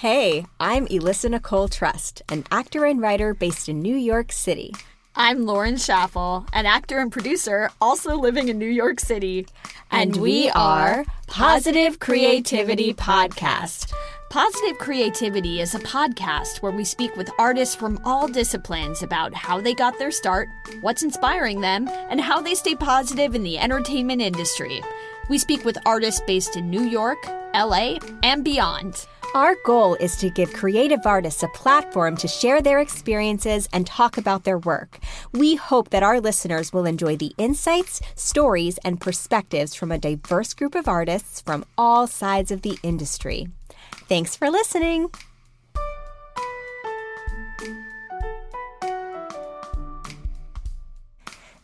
Hey, I'm Elissa Nicole Trust, an actor and writer based in New York City. I'm Lauren Schaffel, an actor and producer also living in New York City. And, and we are Positive Creativity Podcast. Positive Creativity is a podcast where we speak with artists from all disciplines about how they got their start, what's inspiring them, and how they stay positive in the entertainment industry. We speak with artists based in New York, LA, and beyond. Our goal is to give creative artists a platform to share their experiences and talk about their work. We hope that our listeners will enjoy the insights, stories, and perspectives from a diverse group of artists from all sides of the industry. Thanks for listening.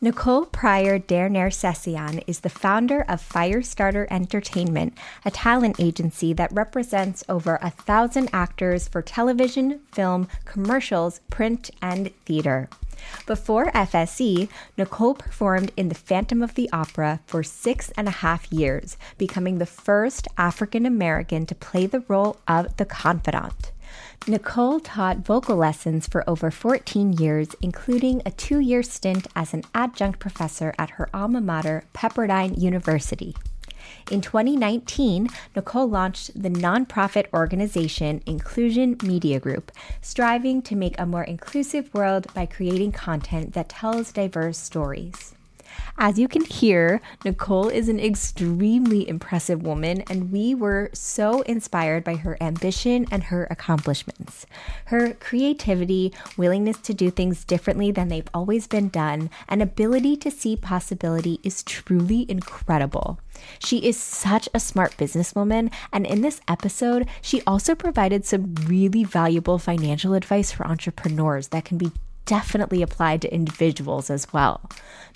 Nicole Pryor Dernersesian is the founder of Firestarter Entertainment, a talent agency that represents over a thousand actors for television, film, commercials, print, and theater. Before FSE, Nicole performed in The Phantom of the Opera for six and a half years, becoming the first African American to play the role of the confidant. Nicole taught vocal lessons for over 14 years, including a two year stint as an adjunct professor at her alma mater, Pepperdine University. In 2019, Nicole launched the nonprofit organization Inclusion Media Group, striving to make a more inclusive world by creating content that tells diverse stories. As you can hear, Nicole is an extremely impressive woman, and we were so inspired by her ambition and her accomplishments. Her creativity, willingness to do things differently than they've always been done, and ability to see possibility is truly incredible. She is such a smart businesswoman, and in this episode, she also provided some really valuable financial advice for entrepreneurs that can be definitely applied to individuals as well.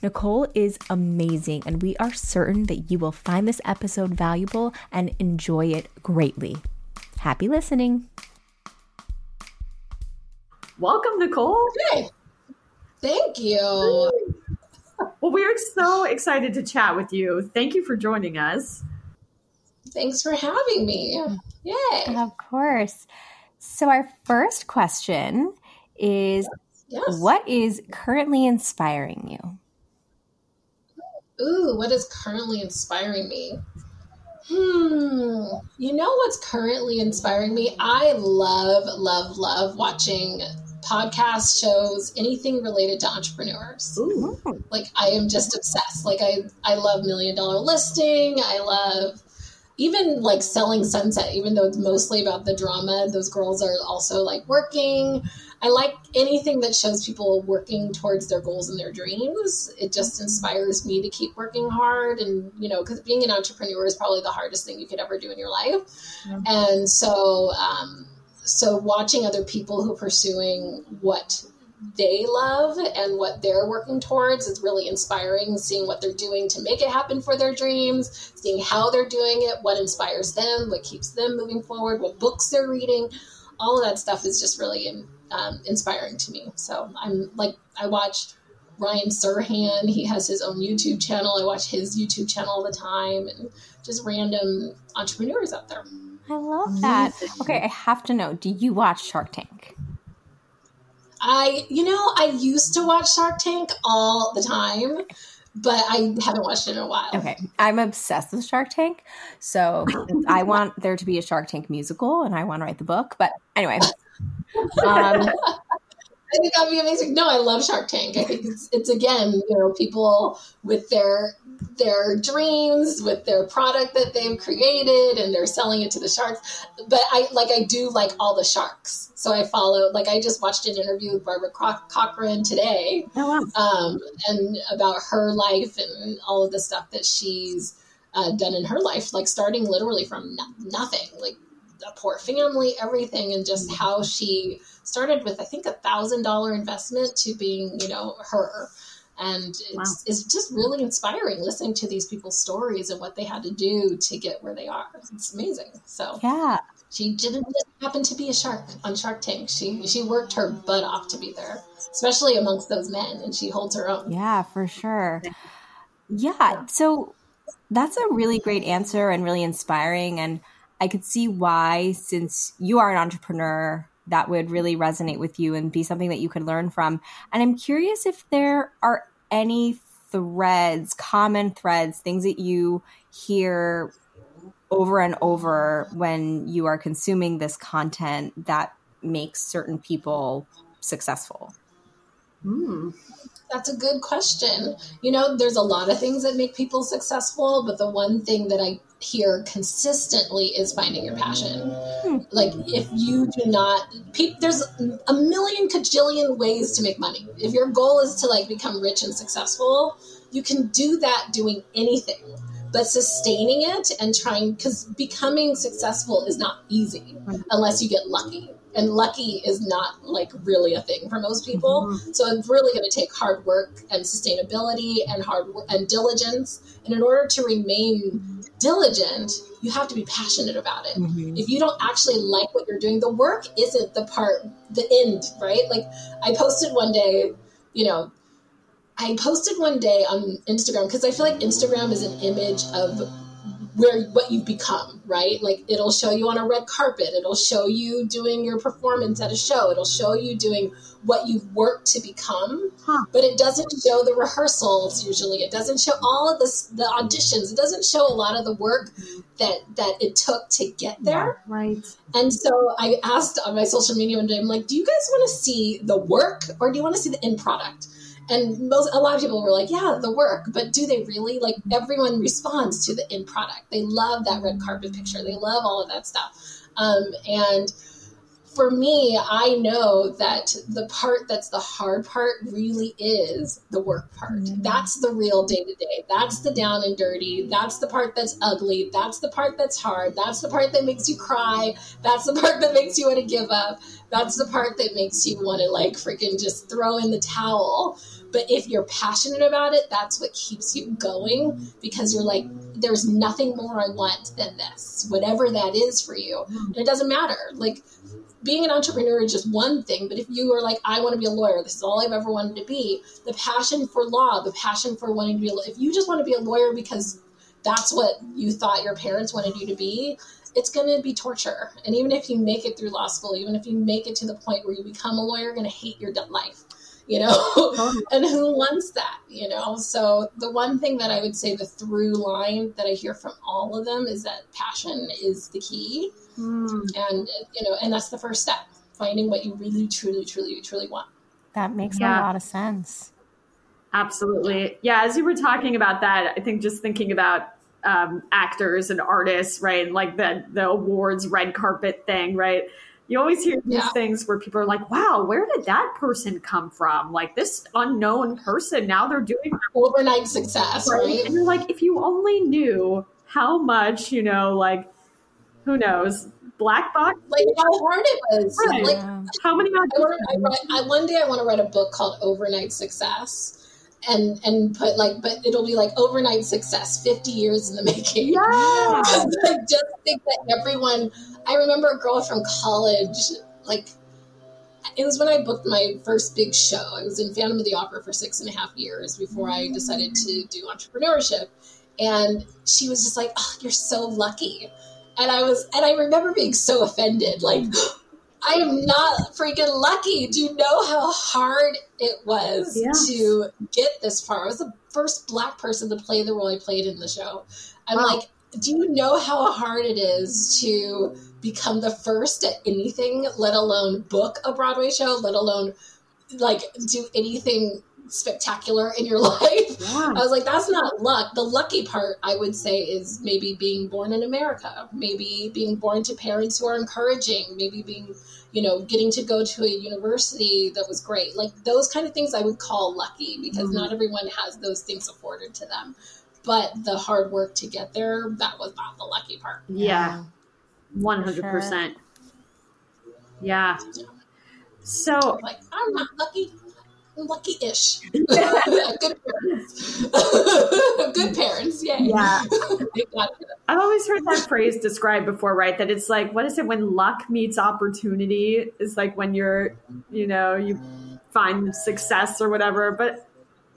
Nicole is amazing, and we are certain that you will find this episode valuable and enjoy it greatly. Happy listening. Welcome, Nicole. Hey, thank you. Well, we're so excited to chat with you. Thank you for joining us. Thanks for having me. Yay. Of course. So, our first question is Yes. What is currently inspiring you? Ooh, what is currently inspiring me? Hmm. You know what's currently inspiring me? I love, love, love watching podcast shows, anything related to entrepreneurs. Ooh. Like I am just obsessed. Like I, I love Million Dollar Listing. I love even like Selling Sunset, even though it's mostly about the drama. Those girls are also like working. I like anything that shows people working towards their goals and their dreams. It just inspires me to keep working hard. And, you know, because being an entrepreneur is probably the hardest thing you could ever do in your life. Mm-hmm. And so, um, so watching other people who are pursuing what they love and what they're working towards is really inspiring seeing what they're doing to make it happen for their dreams seeing how they're doing it what inspires them what keeps them moving forward what books they're reading all of that stuff is just really um, inspiring to me. So I'm like, I watched Ryan Serhant. He has his own YouTube channel. I watch his YouTube channel all the time and just random entrepreneurs out there. I love that. Okay, I have to know, do you watch Shark Tank? I, you know, I used to watch Shark Tank all the time but I haven't watched it in a while. Okay. I'm obsessed with Shark Tank. So I want there to be a Shark Tank musical and I want to write the book. But anyway. Um, I think that'd be amazing. No, I love Shark Tank. I think it's, it's again, you know, people with their their dreams, with their product that they've created, and they're selling it to the sharks. But I like I do like all the sharks, so I follow. Like I just watched an interview with Barbara Corcoran today, oh, wow. um, and about her life and all of the stuff that she's uh, done in her life, like starting literally from no- nothing, like a poor family, everything, and just mm-hmm. how she started with I think a thousand dollar investment to being you know her. And it's, wow. it's just really inspiring listening to these people's stories and what they had to do to get where they are. It's amazing. So yeah. she didn't just happen to be a shark on shark tank. She she worked her butt off to be there especially amongst those men and she holds her own. Yeah for sure. Yeah so that's a really great answer and really inspiring. And I could see why, since you are an entrepreneur, that would really resonate with you and be something that you could learn from. And I'm curious if there are any threads, common threads, things that you hear over and over when you are consuming this content that makes certain people successful? Mm. That's a good question. You know, there's a lot of things that make people successful, but the one thing that I hear consistently is finding your passion. Hmm. Like, if you do not, pe- there's a million cajillion ways to make money. If your goal is to like become rich and successful, you can do that doing anything but sustaining it and trying because becoming successful is not easy unless you get lucky and lucky is not like really a thing for most people mm-hmm. so it's really going to take hard work and sustainability and hard work and diligence and in order to remain diligent you have to be passionate about it mm-hmm. if you don't actually like what you're doing the work isn't the part the end right like i posted one day you know I posted one day on Instagram because I feel like Instagram is an image of where what you've become, right? Like it'll show you on a red carpet, it'll show you doing your performance at a show, it'll show you doing what you've worked to become, huh. but it doesn't show the rehearsals usually. It doesn't show all of the the auditions. It doesn't show a lot of the work that that it took to get there. Yeah, right. And so I asked on my social media one day, I'm like, do you guys want to see the work or do you want to see the end product? And most a lot of people were like yeah the work but do they really like everyone responds to the end product. They love that red carpet picture. They love all of that stuff. Um, and for me i know that the part that's the hard part really is the work part. Mm-hmm. that's the real day to day that's the down and dirty. That's the part that's ugly. That's the part that's hard. That's the part that makes you cry. That's the part that makes you want to give up. That's the part that makes you want to like freaking just throw in the towel but if you're passionate about it, that's what keeps you going because you're like, there's nothing more I want than this, whatever that is for you. And it doesn't matter. Like, being an entrepreneur is just one thing, but if you are like, I want to be a lawyer, this is all I've ever wanted to be, the passion for law, the passion for wanting to be, a, if you just want to be a lawyer because that's what you thought your parents wanted you to be, it's going to be torture. And even if you make it through law school, even if you make it to the point where you become a lawyer, you're going to hate your life you know and who wants that you know? So the one thing that i would say the through line that i hear from all of them is that passion is the key. Mm. and you know and that's the first step finding what you really truly truly truly want. That makes yeah. a lot of sense. Absolutely. Yeah as you were talking about that i think just thinking about um, actors and artists right and like the the awards red carpet thing right you always hear these yeah. things where people are like, wow, where did that person come from? Like this unknown person, now they're doing overnight success, right? right? And you're like, if you only knew how much, you know, like, who knows, black box like how hard it was right. like how many I, I, write, I, one day i want to write a book called overnight success and and put like but it'll be like overnight success 50 years in the making yeah i just think that everyone I remember a girl from college, like, it was when I booked my first big show. I was in Phantom of the Opera for six and a half years before I mm. decided to do entrepreneurship. And she was just like, Oh, you're so lucky. And I was, and I remember being so offended. Like, I am not freaking lucky. Do you know how hard it was yes. to get this far? I was the first black person to play the role I played in the show. I'm wow. like, do you know how hard it is to become the first at anything, let alone book a Broadway show, let alone like do anything spectacular in your life. Yeah. I was like, that's not luck. The lucky part, I would say, is maybe being born in America, maybe being born to parents who are encouraging, maybe being, you know, getting to go to a university that was great. Like those kind of things I would call lucky because mm-hmm. not everyone has those things afforded to them. But the hard work to get there, that was not the lucky part. Yeah. 100%. Yeah. So, like, I'm not lucky. Lucky-ish. Good parents. Good parents. Yay. Yeah. I've always heard that phrase described before, right? That it's like, what is it when luck meets opportunity? Is like when you're, you know, you find success or whatever. But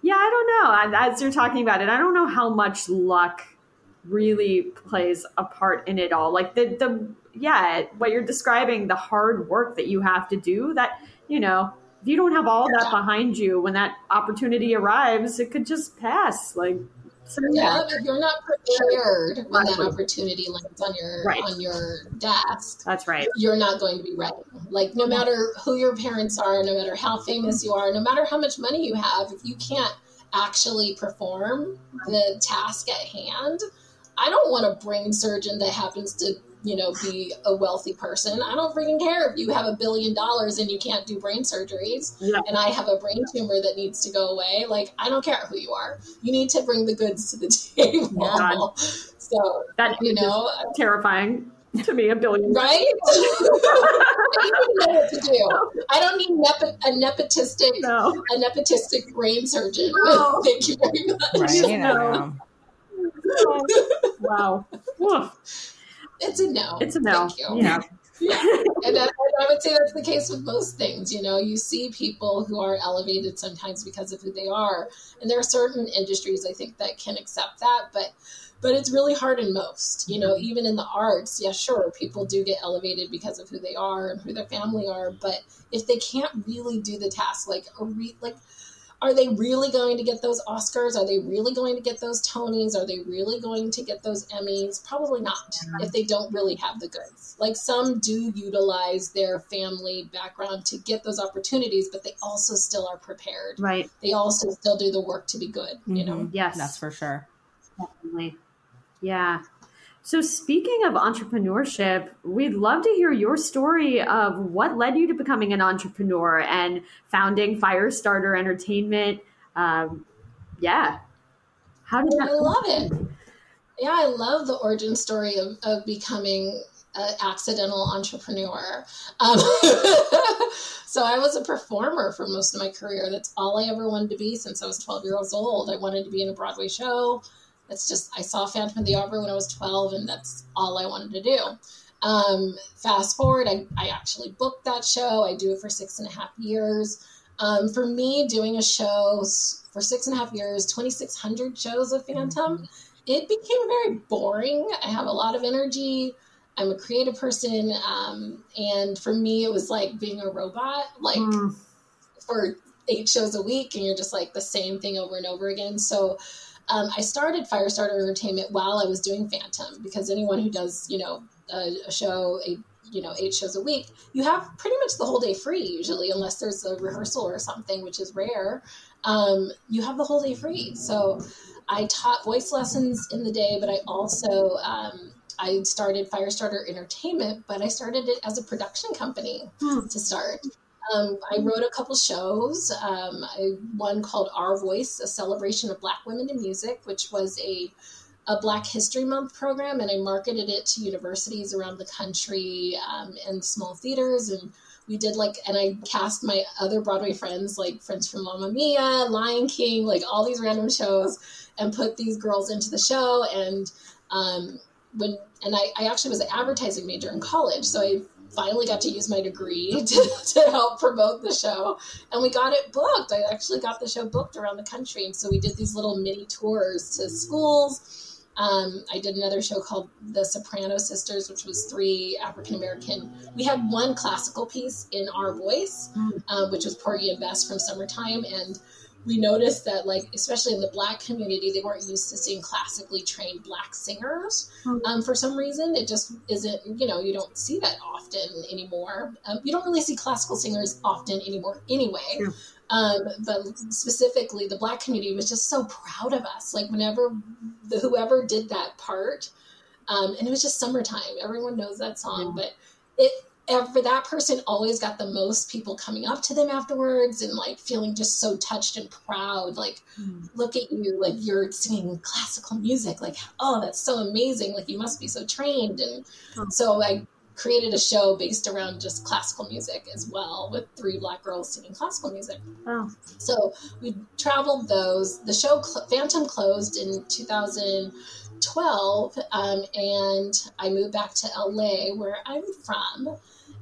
yeah, I don't know. As you're talking about it, I don't know how much luck really plays a part in it all. Like the the yeah, what you're describing, the hard work that you have to do. That you know, if you don't have all that behind you when that opportunity arrives, it could just pass. Like so, yeah, if you're not prepared when that opportunity lands on your right. on your desk, that's right. You're not going to be ready. Like no matter who your parents are, no matter how famous you are, no matter how much money you have, if you can't actually perform the task at hand, I don't want a brain surgeon that happens to you know, be a wealthy person. I don't freaking care if you have a billion dollars and you can't do brain surgeries yeah. and I have a brain tumor that needs to go away. Like, I don't care who you are. You need to bring the goods to the table. Yeah. So, that you know, terrifying to me, a billion. Right? I know what to do. I don't need nepo- a nepotistic, no. a nepotistic brain surgeon. No. Thank you very much. Right, no. wow. It's a no. It's a no. Thank you. Yeah. yeah. And, I, I would say that's the case with most things. You know, you see people who are elevated sometimes because of who they are. And there are certain industries I think that can accept that, but but it's really hard in most you know mm-hmm. even in the arts yeah sure people do get elevated because of who they are and who their family are but if they can't really do the task like a re- like are they really going to get those Oscars? Are they really going to get those Tonys? Are they really going to get those Emmys? Probably not yeah. if they don't really have the goods. Like some do utilize their family background to get those opportunities, but they also still are prepared. Right. They also still do the work to be good, mm-hmm. you know? Yes. That's for sure. Definitely. Yeah. So, speaking of entrepreneurship, we'd love to hear your story of what led you to becoming an entrepreneur and founding Firestarter Entertainment. Um, yeah. How did that? I love it. Yeah, I love the origin story of, of becoming an accidental entrepreneur. Um, so I was a performer for most of my career. That's all I ever wanted to be since I was 12 years old. I wanted to be in a Broadway show. It's just I saw Phantom of the Opera when I was 12, and that's all I wanted to do. Um, fast forward, I, I actually booked that show. I do it for six and a half years. Um, for me, doing a show for six and a half years, 2,600 shows of Phantom, mm-hmm. it became very boring. I have a lot of energy. I'm a creative person. Um, and for me, it was like being a robot, like mm. for eight shows a week, and you're just like the same thing over and over again. So um, I started Firestarter Entertainment while I was doing Phantom because anyone who does, you know, a, a show, a you know, eight shows a week, you have pretty much the whole day free usually, unless there's a rehearsal or something, which is rare. Um, you have the whole day free. So I taught voice lessons in the day, but I also um, I started Firestarter Entertainment, but I started it as a production company hmm. to start. Um, I wrote a couple shows. Um, I, one called Our Voice, a celebration of Black women in music, which was a a Black History Month program, and I marketed it to universities around the country um, and small theaters. And we did like, and I cast my other Broadway friends, like friends from Mamma Mia, Lion King, like all these random shows, and put these girls into the show. And um, when, and I, I actually was an advertising major in college, so I finally got to use my degree to, to help promote the show. And we got it booked. I actually got the show booked around the country. And so we did these little mini tours to schools. Um, I did another show called The Soprano Sisters, which was three African American. We had one classical piece in our voice, uh, which was Porgy and Bess from Summertime. And we noticed that like especially in the black community they weren't used to seeing classically trained black singers. Hmm. um, for some reason it just isn't you know you don't see that often anymore. Um, you don't really see classical singers often anymore anyway. Um, but specifically the black community was just so proud of us. Like whenever the whoever did that part um, and it was just summertime. Everyone knows that song but it for that person always got the most people coming up to them afterwards and like feeling just so touched and proud like mm. look at you like you're singing classical music like oh that's so amazing like you must be so trained and oh. so i created a show based around just classical music as well with three black girls singing classical music oh. so we traveled those the show cl- phantom closed in 2012 um, and i moved back to la where i'm from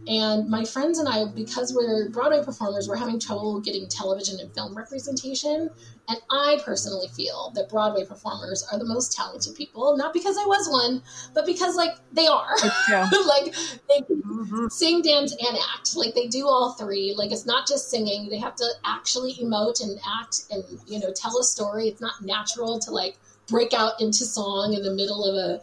And my friends and I, because we're Broadway performers, we're having trouble getting television and film representation. And I personally feel that Broadway performers are the most talented people, not because I was one, but because like they are. like they mm-hmm. sing, dance, and act. Like they do all three. Like it's not just singing; they have to actually emote and act, and you know, tell a story. It's not natural to like break out into song in the middle of a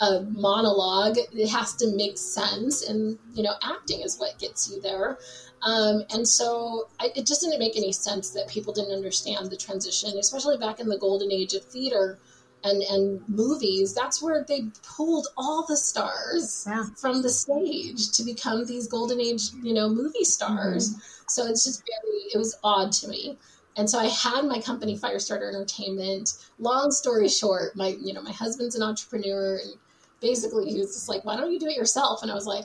a monologue. It has to make sense, and you know, acting is what gets you there. Um, and so I, it just didn't make any sense that people didn't understand the transition, especially back in the golden age of theater and and movies. That's where they pulled all the stars yeah. from the stage to become these golden age, you know, movie stars. Mm-hmm. So it's just very it was odd to me. And so I had my company Firestarter Entertainment. Long story short, my you know my husband's an entrepreneur and basically he was just like, why don't you do it yourself? And I was like,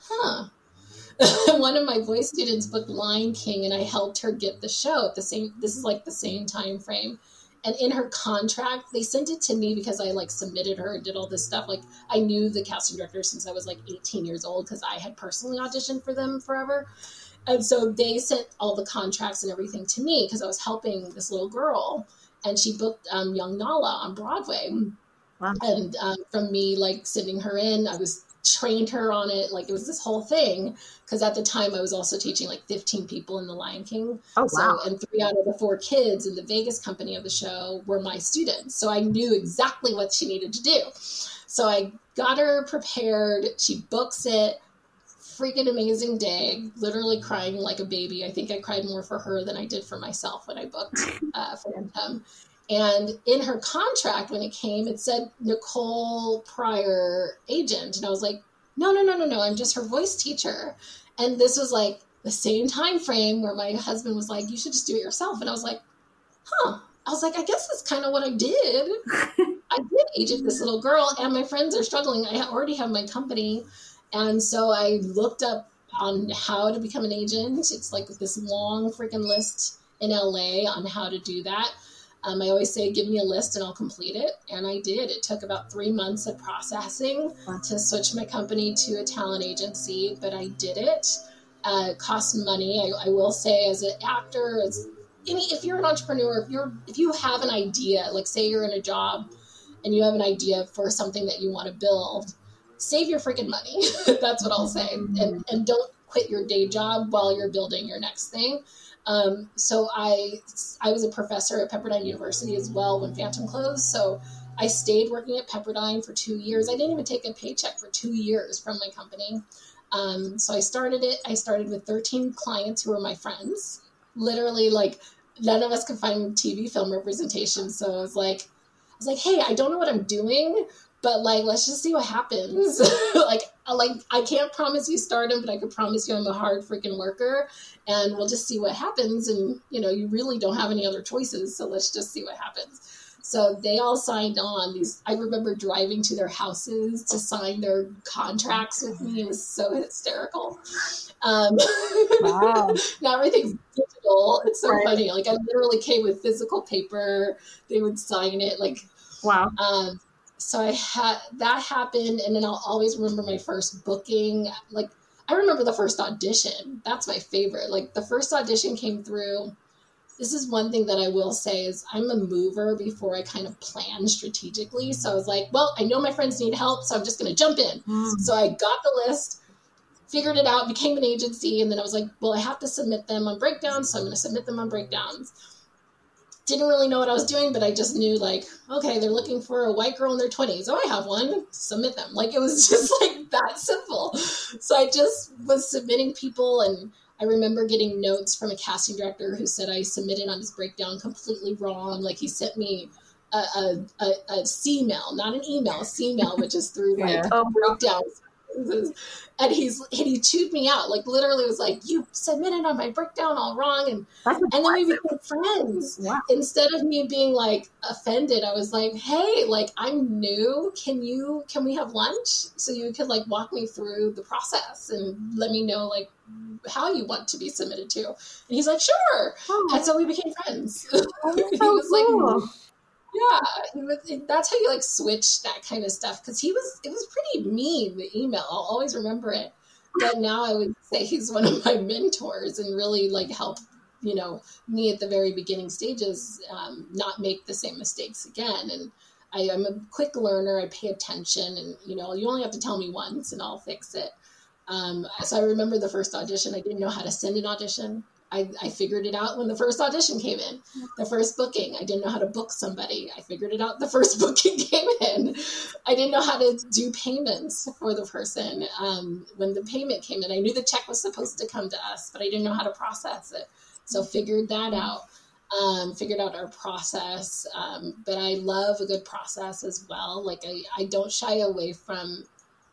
huh. One of my voice students booked Lion King and I helped her get the show at the same this is like the same time frame. And in her contract, they sent it to me because I like submitted her and did all this stuff. Like I knew the casting director since I was like 18 years old because I had personally auditioned for them forever. And so they sent all the contracts and everything to me because I was helping this little girl and she booked um, Young Nala on Broadway. Wow. And um, from me like sending her in, I was trained her on it. Like it was this whole thing. Because at the time I was also teaching like 15 people in The Lion King. Oh, wow. So, and three out of the four kids in the Vegas company of the show were my students. So I knew exactly what she needed to do. So I got her prepared. She books it. Freaking amazing day. Literally crying like a baby. I think I cried more for her than I did for myself when I booked uh, Phantom. And in her contract, when it came, it said Nicole Pryor agent. And I was like, no, no, no, no, no. I'm just her voice teacher. And this was like the same time frame where my husband was like, you should just do it yourself. And I was like, huh. I was like, I guess that's kind of what I did. I did agent this little girl, and my friends are struggling. I already have my company. And so I looked up on how to become an agent. It's like this long freaking list in LA on how to do that. Um, I always say, give me a list and I'll complete it. And I did. It took about three months of processing to switch my company to a talent agency, but I did it. Uh, it cost money. I, I, will say, as an actor, as any, if you're an entrepreneur, if you're if you have an idea, like say you're in a job and you have an idea for something that you want to build, save your freaking money. That's what I'll say, and and don't quit your day job while you're building your next thing um, so I I was a professor at Pepperdine University as well when Phantom closed. So I stayed working at Pepperdine for two years. I didn't even take a paycheck for two years from my company. Um, so I started it. I started with 13 clients who were my friends. Literally, like none of us could find TV film representation. So I was like, I was like, hey, I don't know what I'm doing, but like let's just see what happens. Like like i can't promise you stardom but i could promise you i'm a hard freaking worker. And we'll just see what happens. And you know you really don't have any other choices. So let's just see what happens. So they all signed on. These i remember driving to their houses to sign their contracts with me. It was so hysterical. Um, wow. now everything's digital. It's so right. funny. Like i literally came with physical paper. They would sign it like wow. um, so I had that happened, and then I'll always remember my first booking. Like I remember the first audition. That's my favorite. Like the first audition came through. This is one thing that I will say is I'm a mover before I kind of plan strategically. So I was like, well, I know my friends need help, so I'm just going to jump in. Mm. So I got the list, figured it out, became an agency, and then I was like, well, I have to submit them on breakdowns, so I'm going to submit them on breakdowns didn't really know what I was doing, but I just knew like, okay, they're looking for a white girl in their 20s. Oh, I have one. Submit them. Like it was just like that simple. So I just was submitting people and I remember getting notes from a casting director who said I submitted on his breakdown completely wrong. Like he sent me a, a, a, a C mail, not an email, C mail, which is through like yeah. oh, breakdowns and he's and he chewed me out like literally was like you submitted on my breakdown all wrong. And and then we became friends. Instead of me being like offended i was like hey like i'm new. Can you can we have lunch so you could like walk me through the process and let me know like how you want to be submitted to? And he's like sure. Oh. and so we became friends. He so was cool. like yeah, was, that's how you like switch that kind of stuff because he was it was pretty mean the email. I'll always remember it. but now I would say he's one of my mentors and really like help you know me at the very beginning stages um, not make the same mistakes again and I, am a quick learner i pay attention and you know you only have to tell me once and i'll fix it um, so i remember the first audition i didn't know how to send an audition I, I figured it out when the first audition came in the first booking i didn't know how to book somebody i figured it out the first booking came in i didn't know how to do payments for the person um, when the payment came in i knew the check was supposed to come to us but i didn't know how to process it so figured that out. Um, figured out our process. Um, but I love a good process as well. Like I, I don't shy away from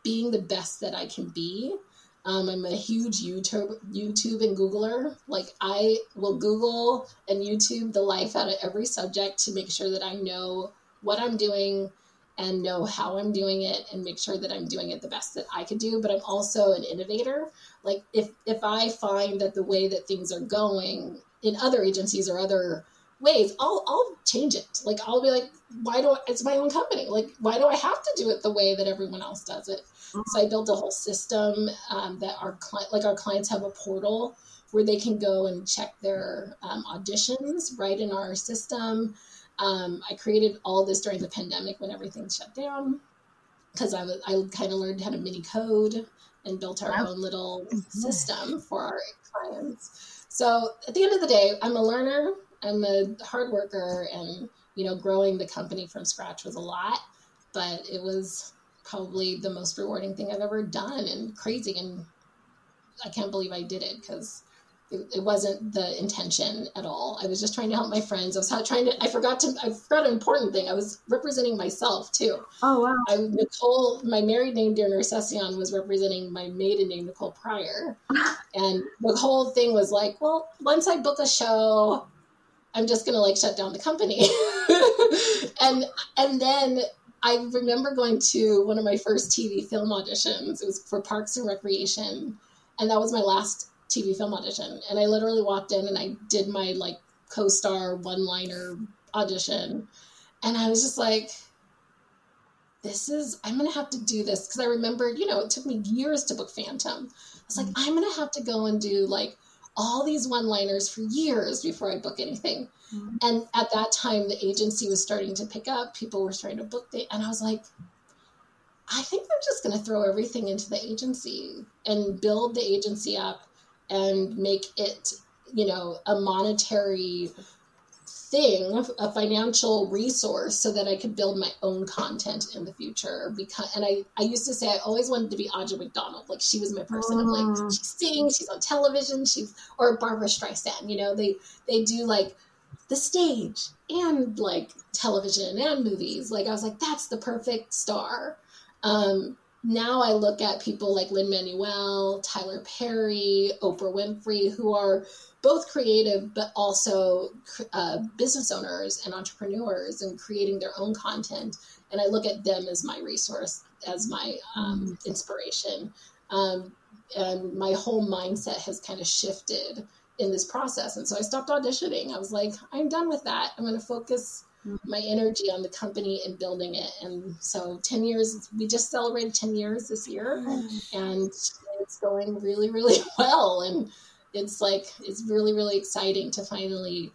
being the best that I can be. Um, I'm a huge YouTube YouTube and Googler. Like I will Google and YouTube the life out of every subject to make sure that I know what I'm doing and know how I'm doing it and make sure that I'm doing it the best that I could do. But I'm also an innovator. Like if if I find that the way that things are going in other agencies or other ways, I'll I'll change it. Like I'll be like, why do I, it's my own company? Like why do I have to do it the way that everyone else does it? Mm-hmm. So I built a whole system um, that our client, like our clients, have a portal where they can go and check their um, auditions right in our system. Um, I created all this during the pandemic when everything shut down because I, was, I kind of learned how to mini code and built our wow. own little mm-hmm. system for our clients. So at the end of the day, I'm a learner, I'm a hard worker, and you know, growing the company from scratch was a lot, but it was probably the most rewarding thing I've ever done and crazy. And I can't believe I did it because it, it, wasn't the intention at all. I was just trying to help my friends. I was trying to. I forgot to. I forgot an important thing. I was representing myself too. Oh wow! I, Nicole, my married name, Dernersesian, was representing my maiden name, Nicole Pryor, and the whole thing was like, well, once I book a show, I'm just gonna like shut down the company, and and then I remember going to one of my first TV film auditions. It was for Parks and Recreation, and that was my last TV film audition. And I literally walked in and I did my like co star one liner audition. And I was just like, this is, I'm going to have to do this. Because I remember, you know, it took me years to book Phantom. I was like, mm-hmm. I'm going to have to go and do like all these one liners for years before I book anything. Mm-hmm. And at that time, the agency was starting to pick up. People were starting to book. The, and I was like, I think I'm just going to throw everything into the agency and build the agency up and make it, you know, a monetary thing, a financial resource so that I could build my own content in the future. Because and I, I used to say I always wanted to be Audra McDonald. Like she was my person. I'm like, mm. she sings, she's on television, she's or Barbra Streisand, you know, they they do like the stage and like television and movies. Like I was like, that's the perfect star. Um, now I look at people like Lin Manuel, Tyler Perry, Oprah Winfrey, who are both creative but also uh, business owners and entrepreneurs and creating their own content. And I look at them as my resource, as my um, mm. inspiration. Um, and my whole mindset has kind of shifted in this process. And so I stopped auditioning. I was like, I'm done with that. I'm going to focus my energy on the company and building it. And so 10 years, we just celebrated 10 years this year and it's going really, really well. And it's like, it's really, really exciting to finally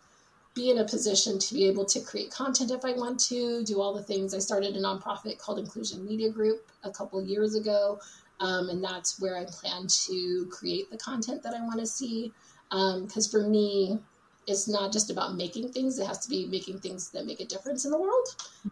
be in a position to be able to create content if I want to, do all the things. I started a nonprofit called Inclusion Media Group a couple years ago. Um, and that's where I plan to create the content that I want to see. Because um, for me, it's not just about making things it has to be making things that make a difference in the world.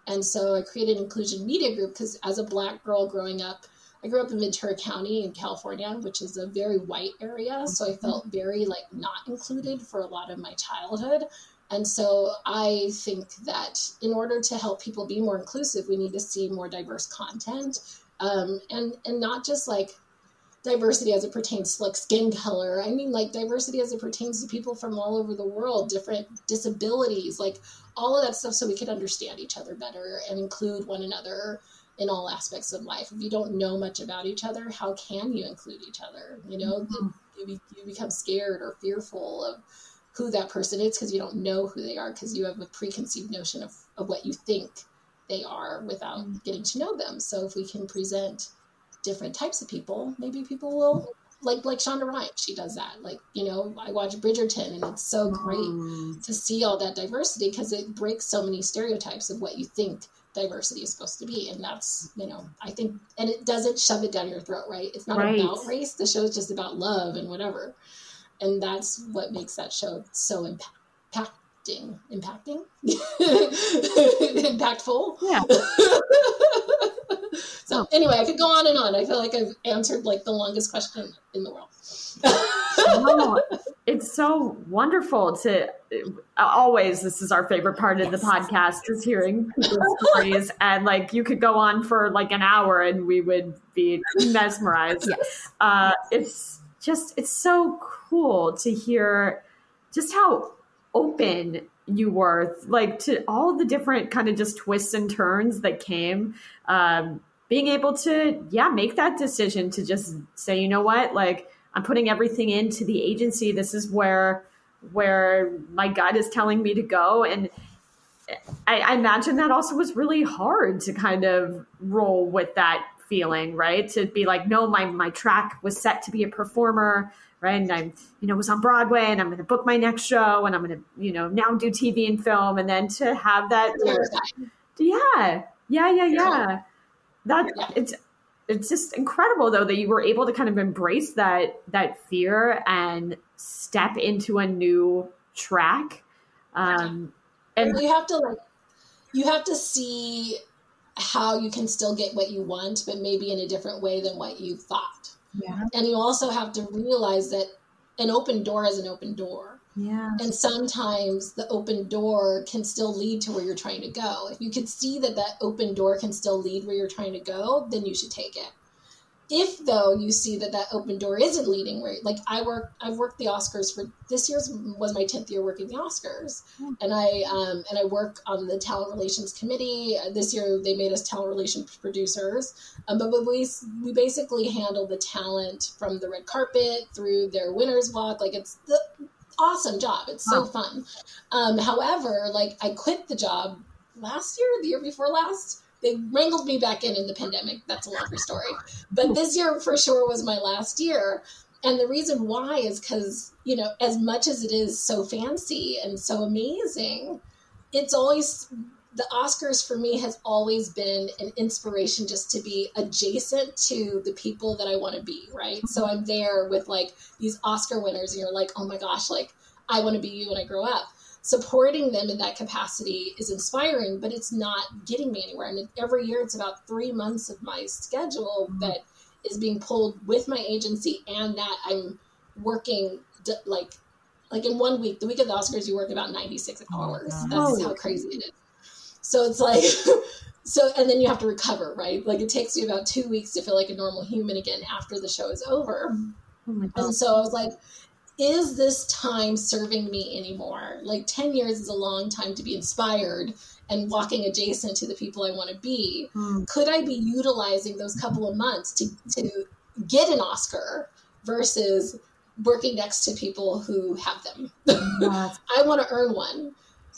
And so i created an inclusion media group because as a black girl growing up i grew up in ventura county in california which is a very white area so i felt very like not included for a lot of my childhood. And so i think that in order to help people be more inclusive we need to see more diverse content um, and and not just like diversity as it pertains to like skin color. I mean like diversity as it pertains to people from all over the world, different disabilities, like all of that stuff so we can understand each other better and include one another in all aspects of life. If you don't know much about each other, how can you include each other? You know, mm-hmm. you, you become scared or fearful of who that person is because you don't know who they are because you have a preconceived notion of, of what you think they are without mm-hmm. getting to know them. So if we can present different types of people, maybe people will like like Shonda Rhimes, she does that. Like you know, I watch Bridgerton, and it's so great mm. to see all that diversity because it breaks so many stereotypes of what you think diversity is supposed to be, and that's you know, I think, and it doesn't shove it down your throat, right? It's not right. about race. The show is just about love and whatever, and that's what makes that show so impacting, impacting, impactful. Yeah. So anyway, I could go on and on. I feel like I've answered like the longest question in the world. no, it's so wonderful to always. This is our favorite part of the podcast is hearing stories, and like you could go on for like an hour and we would be mesmerized. Yes. Uh, it's just it's so cool to hear just how open you were like to all the different kind of just twists and turns that came um, being able to yeah make that decision to just say you know what like i'm putting everything into the agency. This is where where my gut is telling me to go. And I, I imagine that also was really hard to kind of roll with that feeling right? To be like no my my track was set to be a performer right? And i'm you know was on broadway and i'm going to book my next show and i'm going to you know now do tv and film. And then to have that yeah yeah yeah. Yeah that it's it's just incredible though that you were able to kind of embrace that that fear and step into a new track. Um and you have to like you have to see how you can still get what you want but maybe in a different way than what you thought. Yeah. And you also have to realize that an open door is an open door yeah. And sometimes the open door can still lead to where you're trying to go. If you can see that that open door can still lead where you're trying to go, then you should take it. If though you see that that open door isn't leading where, like I work, I've worked the Oscars for this year's was my tenth year working the Oscars, hmm. and I um, and I work on the talent relations committee. This year they made us talent relations producers, um, but, but we we basically handle the talent from the red carpet through their winners walk. Like it's the awesome job. It's so fun. Um, however, like I quit the job last year, the year before last. They wrangled me back in in the pandemic. That's a longer story. But this year for sure was my last year. And the reason why is because, you know, as much as it is so fancy and so amazing, it's always the Oscars for me has always been an inspiration just to be adjacent to the people that I want to be, right? So I'm there with like these Oscar winners, and you're like, oh my gosh, like I want to be you when I grow up. Supporting them in that capacity is inspiring, but it's not getting me anywhere. And every year, it's about three months of my schedule that is being pulled with my agency, and that I'm working like like in one week, the week of the Oscars, you work about 96 hours. That's how crazy it is. So it's like, so, and then you have to recover, right? Like it takes you about two weeks to feel like a normal human again after the show is over. Oh and so I was like, is this time serving me anymore? Like 10 years is a long time to be inspired and walking adjacent to the people I want to be. Mm. Could I be utilizing those couple of months to, to get an Oscar versus working next to people who have them? I want to earn one.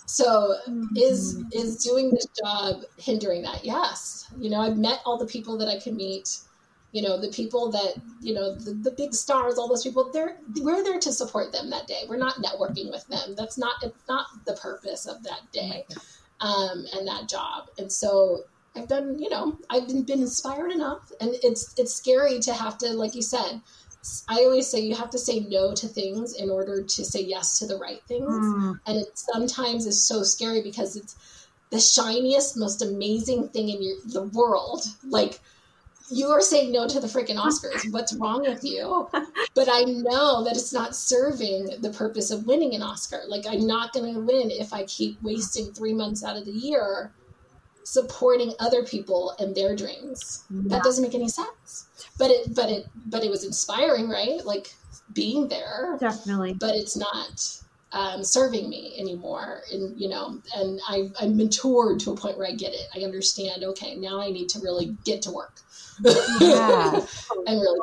So is mm-hmm. is doing this job hindering that? Yes. You know, I've met all the people that I could meet. You know, the people that you know, the, the big stars, all those people. They're we're there to support them that day. We're not networking with them. That's not it's not the purpose of that day, um, and that job. And so I've done. You know, I've been, been inspired enough, and it's it's scary to have to, like you said, I always say you have to say no to things in order to say yes to the right things. Mm. And it sometimes is so scary because it's the shiniest, most amazing thing in your, the world. Like, you are saying no to the freaking Oscars. What's wrong with you? But I know that it's not serving the purpose of winning an Oscar. Like, I'm not going to win if I keep wasting three months out of the year supporting other people and their dreams. Yeah. That doesn't make any sense. But it but it but it was inspiring, right? Like being there. Definitely. But it's not um, serving me anymore. And you know, and I I'm matured to a point where I get it. I understand, okay, now I need to really get to work. Yeah. and really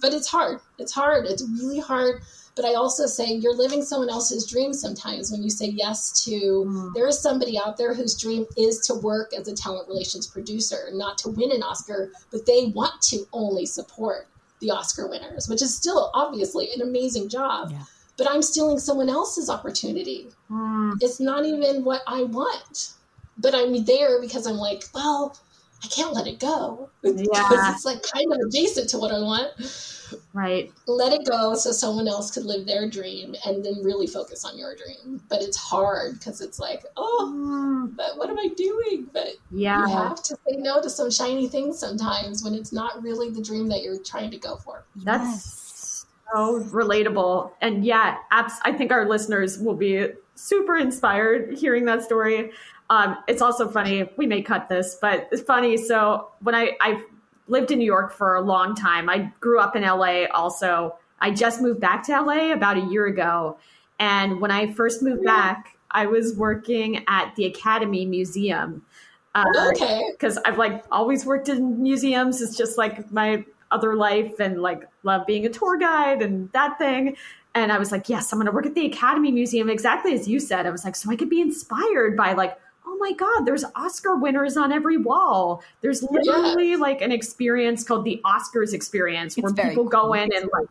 but it's hard. It's hard. It's really hard but I also say you're living someone else's dream sometimes when you say yes to mm. there is somebody out there whose dream is to work as a talent relations producer, not to win an Oscar, but they want to only support the Oscar winners, which is still obviously an amazing job. Yeah. But I'm stealing someone else's opportunity. Mm. It's not even what I want. But I'm there because I'm like, well, I can't let it go. Yeah. it's like kind of adjacent to what I want. Right. Let it go so someone else could live their dream and then really focus on your dream. But it's hard because it's like, oh, Mm. but what am I doing? But Yeah. you have to say no to some shiny things sometimes when it's not really the dream that you're trying to go for. That's so relatable. And yeah, abs- I think our listeners will be super inspired hearing that story. Um, it's also funny. We may cut this, but it's funny. So when I I lived in New York for a long time, I grew up in LA. Also, I just moved back to LA about a year ago, and when I first moved back, I was working at the Academy Museum. Uh, Okay. because I've like always worked in museums. It's just like my other life and like love being a tour guide and that thing. And I was like, yes, I'm going to work at the Academy Museum exactly as you said. I was like, so I could be inspired by like, my God, there's Oscar winners on every wall. There's literally like an experience called the Oscars experience where very people go in and like,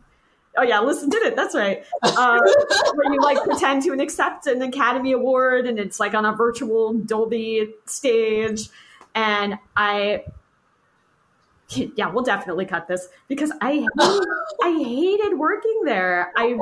oh yeah, listen did it. That's right. Uh, where you like pretend to and accept an Academy Award and it's like on a virtual Dolby stage. And I, yeah, we'll definitely cut this because I, I hated working there. I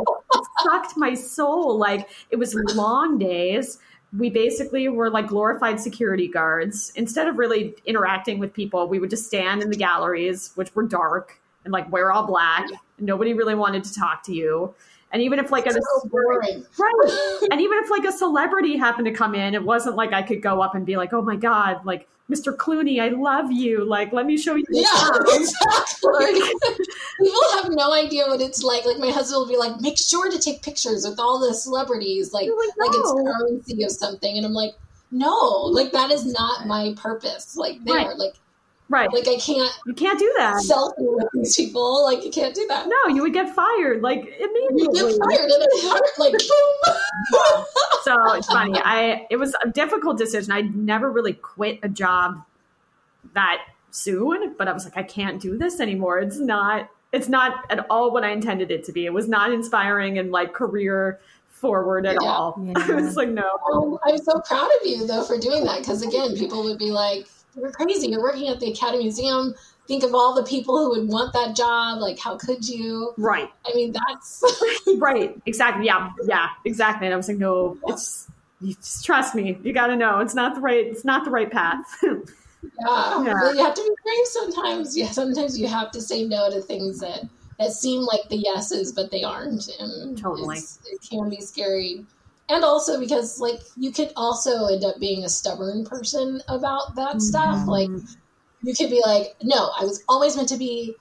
sucked my soul. Like it was long days. We basically were like glorified security guards. Instead of really interacting with people, we would just stand in the galleries, which were dark and like wear all black. Nobody really wanted to talk to you. And even if like a So boring. Right. And even if like a celebrity happened to come in, it wasn't like I could go up and be like, "Oh my god, like Mr. Clooney, I love you. Like, let me show you." Yeah, exactly. People have no idea what it's like. Like my husband will be like, "Make sure to take pictures with all the celebrities, like like, like it's currency of something." And I'm like, "No, like that is not my purpose. Like there, Right. like Right. like I can't you can't do that. selfie with these people. Like you can't do that. No, you would get fired like it made me. You get fired and it's hard. Like boom. so it's funny. I it was a difficult decision. I never really quit a job that soon, but I was like, I can't do this anymore. It's not. It's not at all what I intended it to be. It was not inspiring and like career forward at Yeah. all. Yeah. I was like, no. Um, I'm so proud of you though for doing that because again, people would be like, "You're crazy. You're working at the Academy Museum. Think of all the people who would want that job. Like, how could you?" Right. I mean, that's Right. Exactly. Yeah. Yeah. Exactly. And I was like, no, it's. You just trust me. You got to know it's not the right. It's not the right path. yeah. Yeah. But you have to be brave sometimes. Yeah, sometimes you have to say no to things that that seem like the yeses, but they aren't, and Totally. it can be scary. And also because like you could also end up being a stubborn person about that stuff. Like you could be like, no, I was always meant to be.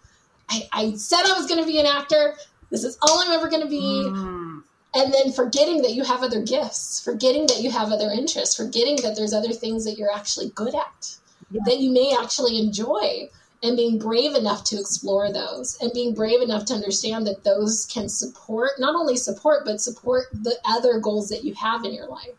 I, I said I was going to be an actor. This is all I'm ever going to be. Mm. And then forgetting that you have other gifts, forgetting that you have other interests, forgetting that there's other things that you're actually good at, Yeah. that you may actually enjoy, and being brave enough to explore those, and being brave enough to understand that those can support, not only support, but support the other goals that you have in your life.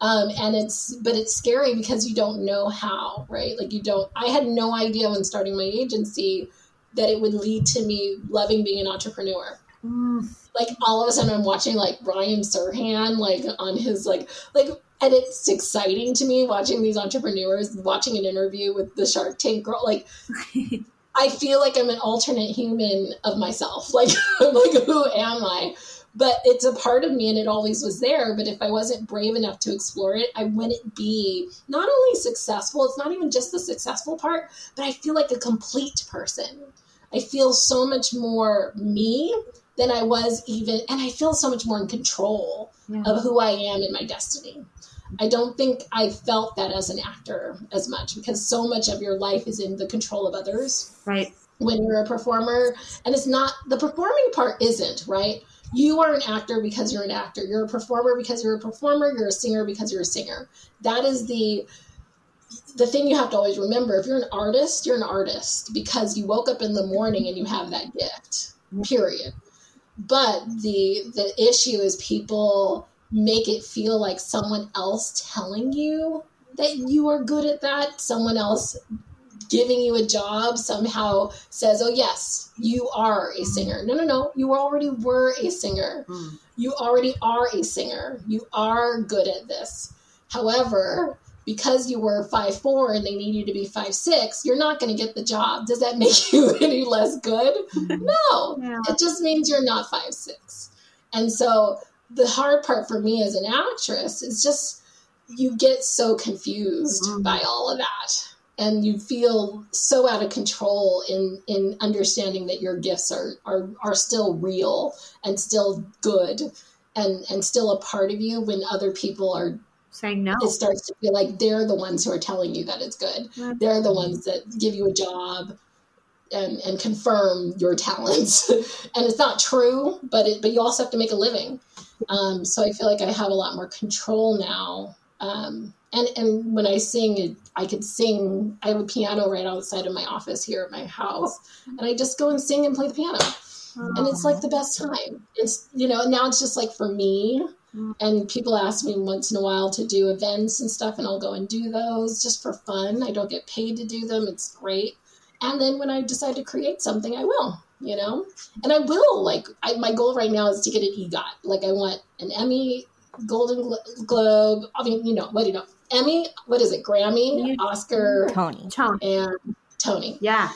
Um, and it's, but it's scary because you don't know how, right? Like you don't, I had no idea when starting my agency that it would lead to me loving being an entrepreneur Mm. like all of a sudden I'm watching like Ryan Serhant like on his like like and it's exciting to me watching these entrepreneurs watching an interview with the Shark Tank girl like I feel like I'm an alternate human of myself. Like like who am I? But it's a part of me and it always was there but if I wasn't brave enough to explore it I wouldn't be. Not only successful it's not even just the successful part but I feel like a complete person. I feel so much more me than I was even, and I feel so much more in control Yeah. of who I am and my destiny. I don't think I felt that as an actor as much because so much of your life is in the control of others Right. when you're a performer. And it's not, the performing part isn't, right? You are an actor because you're an actor. You're a performer because you're a performer. You're a singer because you're a singer. That is the the thing you have to always remember if you're an artist you're an artist because you woke up in the morning and you have that gift period but the the issue is people make it feel like someone else telling you that you are good at that someone else giving you a job somehow says, oh, yes, you are a singer. No, no, no. You already were a singer. Mm. You already are a singer. You are good at this. However, because you were five four and they need you to be five six, you're not going to get the job. Does that make you any less good? No, yeah. it just means you're not five six. And so the hard part for me as an actress is just you get so confused mm. by all of that and you feel so out of control in in understanding that your gifts are are are still real and still good and and still a part of you when other people are saying no. it starts to feel like they're the ones who are telling you that it's good. That's they're the ones that give you a job and and confirm your talents. And it's not true but it but you also have to make a living. Um, so i feel like i have a lot more control now. Um, and and when I sing, I could sing. I have a piano right outside of my office here at my house, and I just go and sing and play the piano, and it's like the best time. It's you know now it's just like for me, and people ask me once in a while to do events and stuff, and I'll go and do those just for fun. I don't get paid to do them. It's great. And then when I decide to create something, I will you know and i will like I, my goal right now is to get an egot like i want an emmy golden globe i mean you know what do you know Emmy, what is it? Grammy, Oscar, Tony, and Tony. Yeah.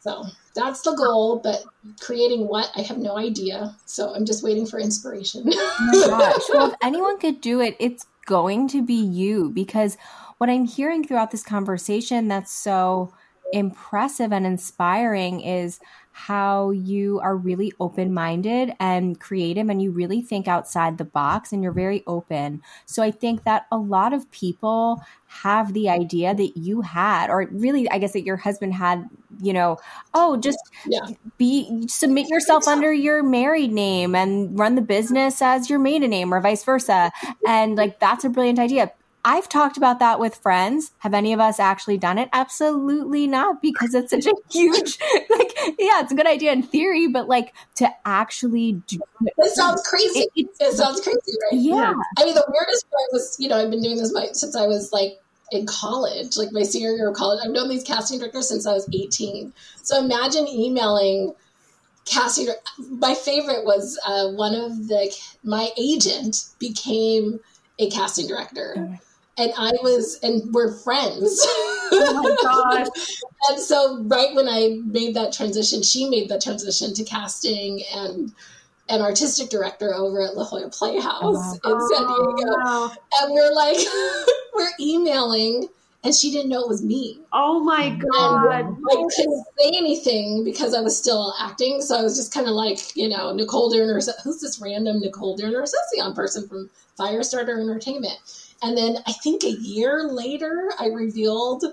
So that's the goal, but creating what I have no idea. So I'm just waiting for inspiration. oh my gosh! Well, if anyone could do it, it's going to be you because what I'm hearing throughout this conversation that's so impressive and inspiring is how you are really open minded and creative and you really think outside the box and you're very open. So I think that a lot of people have the idea that you had, or really, I guess that your husband had, you know, oh, just yeah. be submit yourself under your married name and run the business as your maiden name or vice versa. And like, that's a brilliant idea I've talked about that with friends. Have any of us actually done it? Absolutely not, because it's such a huge, like, yeah, it's a good idea in theory, but like to actually do it. It sounds crazy. It, it sounds crazy, right? Yeah. I mean, the weirdest part was, you know, I've been doing this since I was like in college, like my senior year of college. I've known these casting directors since I was 18. So imagine emailing casting. My favorite was uh, one of the, my agent became a casting director. Oh and I was, and we're friends. Oh my gosh. and so, right when I made that transition, she made that transition to casting and an artistic director over at La Jolla Playhouse oh, in San Diego. Oh, And we're like, we're emailing, and she didn't know it was me. Oh my God. And I couldn't say anything because I was still acting. So I was just kind of like, you know, Nicole Durner, who's this random Nicole Dernersesian person from Firestarter Entertainment? And then I think a year later, I revealed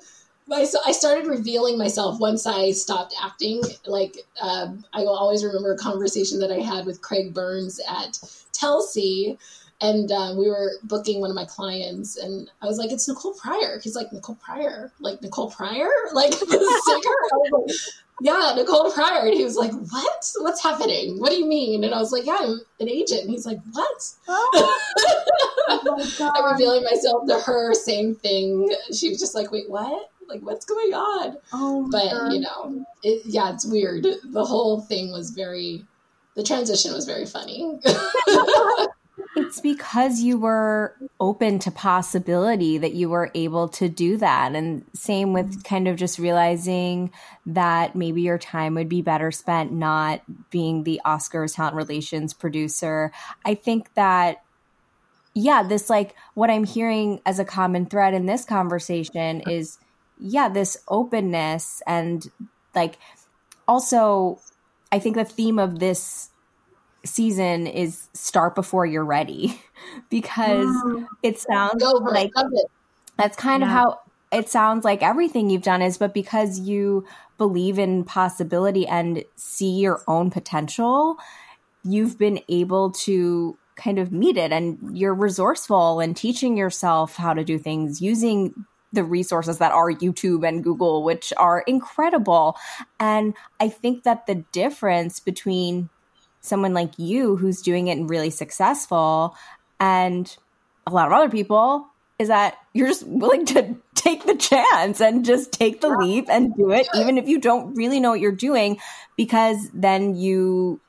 my, I started revealing myself once I stopped acting. Like, um, I will always remember a conversation that I had with Craig Burns at Telsey. And um, we were booking one of my clients, and I was like, "It's Nicole Pryor." He's like, "Nicole Pryor, like Nicole Pryor, like the singer." yeah, Nicole Pryor. And he was like, what? What's happening? What do you mean? And I was like, yeah, I'm an agent. And he's like, what? Oh, oh I'm revealing myself to her, same thing. She was just like, wait, what? Like, what's going on? Oh, but, God. you know, it, yeah, it's weird. The whole thing was very, the transition was very funny. It's because you were open to possibility that you were able to do that. And same with mm-hmm. kind of just realizing that maybe your time would be better spent not being the Oscars talent relations producer. I think that, yeah, this like what I'm hearing as a common thread in this conversation is, yeah, this openness and like also, I think the theme of this season is start before you're ready because mm. it sounds like it. that's kind yeah. of how it sounds like everything you've done is but because you believe in possibility and see your own potential you've been able to kind of meet it and you're resourceful and teaching yourself how to do things using the resources that are YouTube and Google, which are incredible. And I think that the difference between someone like you who's doing it and really successful and a lot of other people is that you're just willing to take the chance and just take the leap and do it, even if you don't really know what you're doing, because then you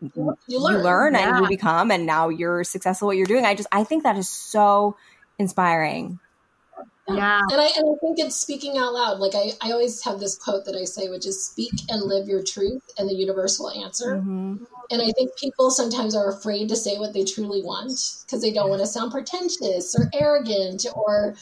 you learn, you learn yeah. and you become, and now you're successful at what you're doing. I just I think that is so inspiring. Yeah. And I, and I think it's speaking out loud. Like I, I always have this quote that I say, which is speak and live your truth and the universe will answer. Mm-hmm. And I think people sometimes are afraid to say what they truly want because they don't want to sound pretentious or arrogant or,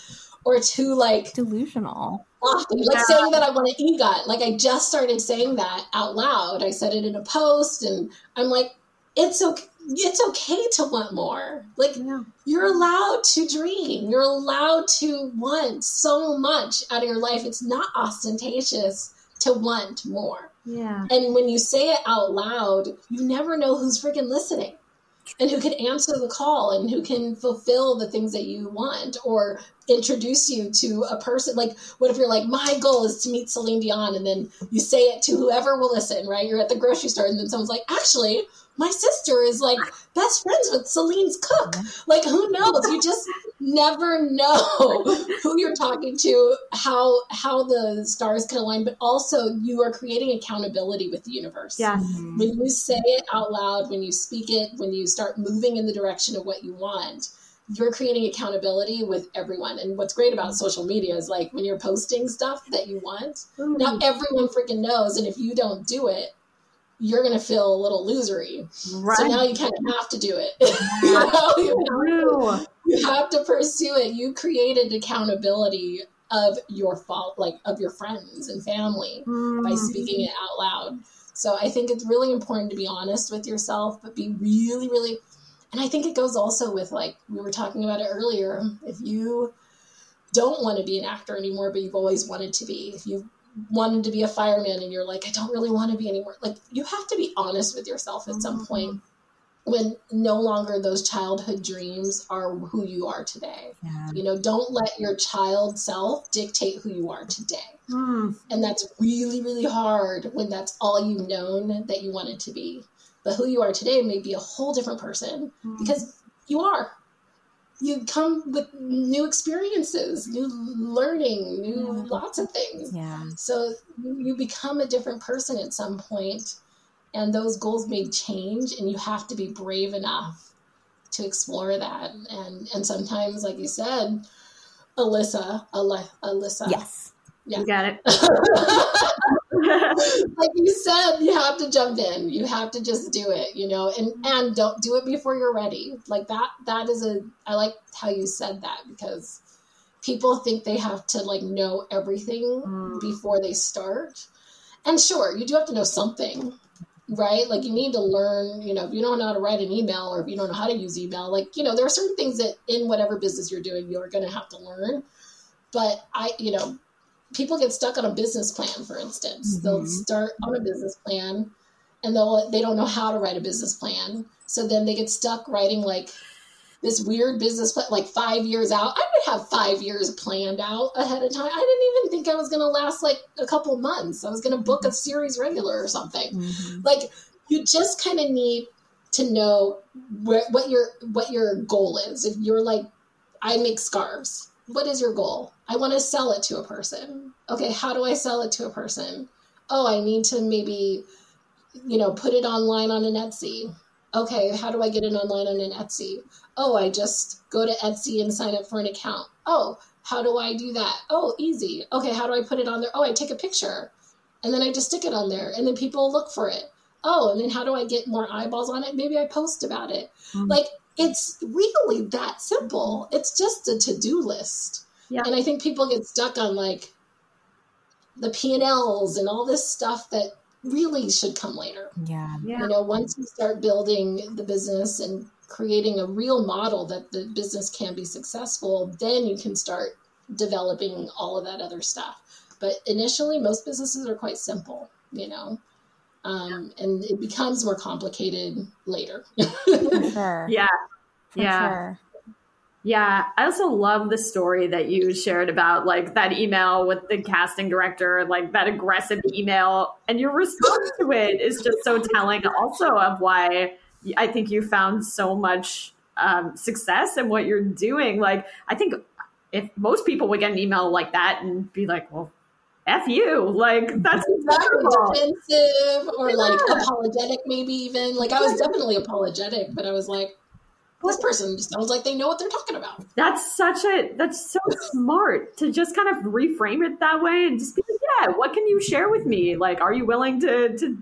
or too like delusional. Lofty. Like yeah. saying that I want an EGOT. Like I just started saying that out loud. I said it in a post and I'm like, it's okay it's okay to want more. Like yeah. you're allowed to dream. You're allowed to want so much out of your life. It's not ostentatious to want more. Yeah. And when you say it out loud, you never know who's freaking listening and who can answer the call and who can fulfill the things that you want or introduce you to a person like what if you're like my goal is to meet Celine Dion and then you say it to whoever will listen right you're at the grocery store and then someone's like actually my sister is like best friends with Celine's cook. Like, who knows? You just never know who you're talking to, how how the stars can align, but also you are creating accountability with the universe. Mm-hmm. When you say it out loud, when you speak it, when you start moving in the direction of what you want, you're creating accountability with everyone. And what's great about social media is like when you're posting stuff that you want, mm-hmm. now everyone freaking knows. And if you don't do it, you're going to feel a little losery. Right. So now you kind of have to do it. you, know, you, have to, you have to pursue it. You created accountability of your fault, like of your friends and family mm. by speaking it out loud. So I think it's really important to be honest with yourself, but be really, really, and I think it goes also with like we were talking about it earlier. If you don't want to be an actor anymore, but you've always wanted to be, if you wanted to be a fireman and you're like, I don't really want to be anymore. Like you have to be honest with yourself at some point mm-hmm. when no longer those childhood dreams are who you are today. Yeah. You know, don't let your child self dictate who you are today. Mm. And that's really, really hard when that's all you've known that you wanted to be. But who you are today may be a whole different person mm. because you are you come with new experiences, new learning, new yeah. lots of things. Yeah. So you become a different person at some point, and those goals may change, and you have to be brave enough to explore that. And and sometimes, like you said, Alyssa, Alyssa, yes, yeah. you got it. like you said, you have to jump in. You have to just do it, you know, and and don't do it before you're ready. Like that that is a I like how you said that because people think they have to like know everything mm. before they start. And sure, you do have to know something, right? Like you need to learn, you know, if you don't know how to write an email or if you don't know how to use email, like, you know, there are certain things that in whatever business you're doing, you're going to have to learn. But I, you know, people get stuck on a business plan, for instance. Mm-hmm. They'll start on a business plan and they'll they don't know how to write a business plan. So then they get stuck writing like this weird business plan, like five years out. I would have five years planned out ahead of time. I didn't even think I was going to last like a couple months. I was going to book a series regular or something. Mm-hmm. Like you just kind of need to know where, what your what your goal is. If you're like, I make scarves what is your goal? I want to sell it to a person. Okay, how do I sell it to a person? Oh, I need to maybe, you know, put it online on an Etsy. Okay, how do I get it online on an Etsy? Oh, I just go to Etsy and sign up for an account. Oh, how do I do that? Oh, easy. Okay, how do I put it on there? Oh, I take a picture and then I just stick it on there and then people look for it. Oh, and then how do I get more eyeballs on it? Maybe I post about it. Mm-hmm. Like it's really that simple. It's just a to-do list. Yeah. And I think people get stuck on like the P&Ls and all this stuff that really should come later. Yeah. yeah. You know, once you start building the business and creating a real model that the business can be successful, then you can start developing all of that other stuff. But initially, most businesses are quite simple, you know um, and it becomes more complicated later. sure. Yeah, For yeah. Sure. Yeah, I also love the story that you shared about like that email with the casting director, like that aggressive email, and your response to it is just so telling. Also, of why I think you found so much um, success in what you're doing. Like, I think if most people would get an email like that and be like, well, F you. Like that's exactly defensive or yeah. like apologetic, maybe even. Like I was definitely apologetic, but I was like, this person sounds like they know what they're talking about. That's such a that's so smart to just kind of reframe it that way and just be like, yeah, what can you share with me? Like, are you willing to to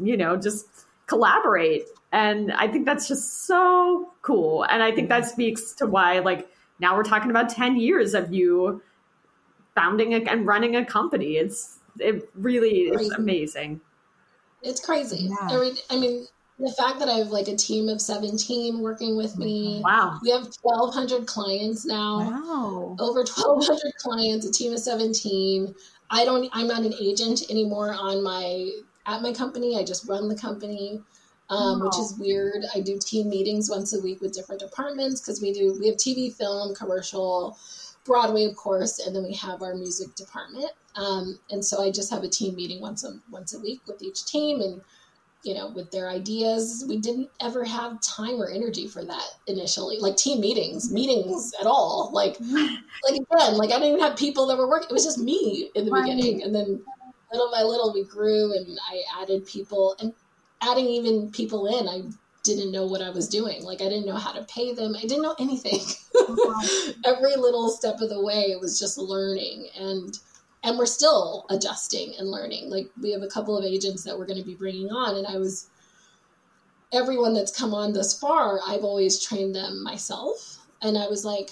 you know just collaborate? And I think that's just so cool. And I think that speaks to why like now we're talking about 10 years of you founding a, and running a company. It's it really is amazing. It's crazy. Yeah. I mean, I mean, the fact that I have like a team of 17 working with me. Wow. We have 1,200 clients now. Wow. Over 1,200 clients, a team of 17. I don't, I'm not an agent anymore on my, at my company. I just run the company. Um, wow. which is weird. I do team meetings once a week with different departments because we do we have TV, film, commercial, Broadway, of course, and then we have our music department. Um, and so I just have a team meeting once a once a week with each team, and you know, with their ideas. We didn't ever have time or energy for that initially, like team meetings, meetings at all. Like, like again, like I didn't even have people that were working. It was just me in the right. beginning, and then little by little we grew, and I added people, and adding even people in, I didn't know what I was doing. Like I didn't know how to pay them. I didn't know anything. Every little step of the way, it was just learning and and we're still adjusting and learning. Like we have a couple of agents that we're going to be bringing on and I was everyone that's come on thus far, I've always trained them myself. And I was like,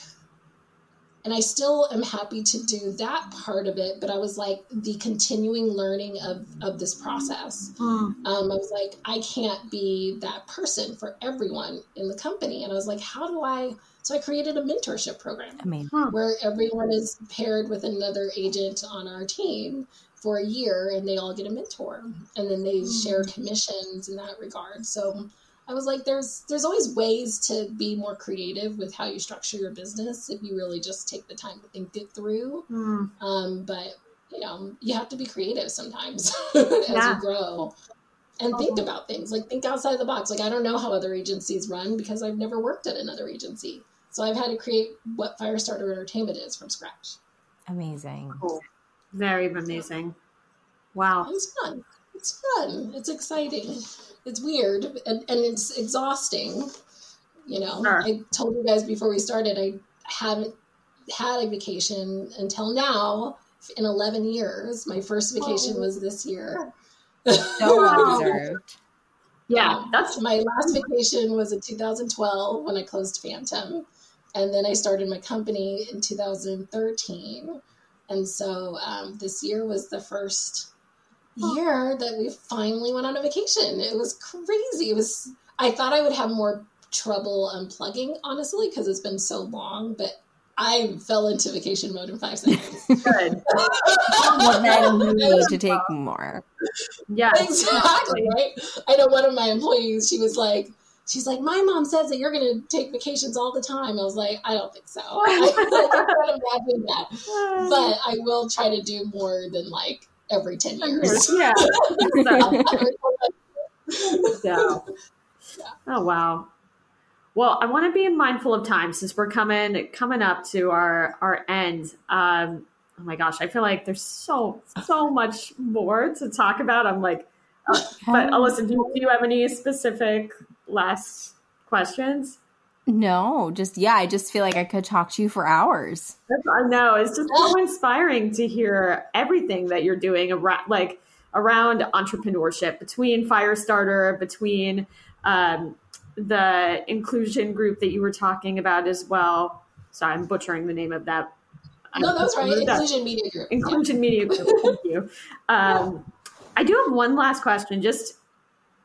and I still am happy to do that part of it. But I was like the continuing learning of of this process. Mm. Um, I was like, I can't be that person for everyone in the company, and I was like, how do I? So I created a mentorship program where everyone is paired with another agent on our team for a year, and they all get a mentor, and then they mm. share commissions in that regard. So I was like, there's there's always ways to be more creative with how you structure your business if you really just take the time to think it through. Mm. Um, but you know, you have to be creative sometimes as yeah. you grow and think uh-huh. about things. Like think outside the box. Like I don't know how other agencies run because I've never worked at another agency. So I've had to create what Firestarter Entertainment is from scratch. Amazing. Cool. Very amazing. Wow. It's fun. It's fun. It's exciting it's weird and, and it's exhausting. You know, sure. I told you guys before we started, I haven't had a vacation until now in 11 years. My first vacation oh. was this year. So observed. Yeah, that's my last vacation was in 2012 when I closed Phantom. And then I started my company in 2013. And so um, this year was the first year that we finally went on a vacation. It was crazy. It was. I thought I would have more trouble unplugging, honestly, because it's been so long. But I fell into vacation mode in five seconds. Good. well, then you need to take more. Yeah, exactly. Right. I know one of my employees. She was like, she's like, my mom says that you're going to take vacations all the time. I was like, I don't think so. I, I can't imagine that, but I will try to do more than like every 10 years. Yeah. so. Yeah. Oh, wow. Well, I want to be mindful of time since we're coming coming up to our our end. Um, oh my gosh, I feel like there's so so much more to talk about. I'm like, uh, but Alyssa, do do you have any specific last questions? No, just yeah, I just feel like I could talk to you for hours. I know it's just so inspiring to hear everything that you're doing around, like around entrepreneurship between Firestarter, between um, the inclusion group that you were talking about as well. Sorry, I'm butchering the name of that. No, that's right. Inclusion Media Group. Inclusion yeah. Media Group. Thank you. Um, I do have one last question. Just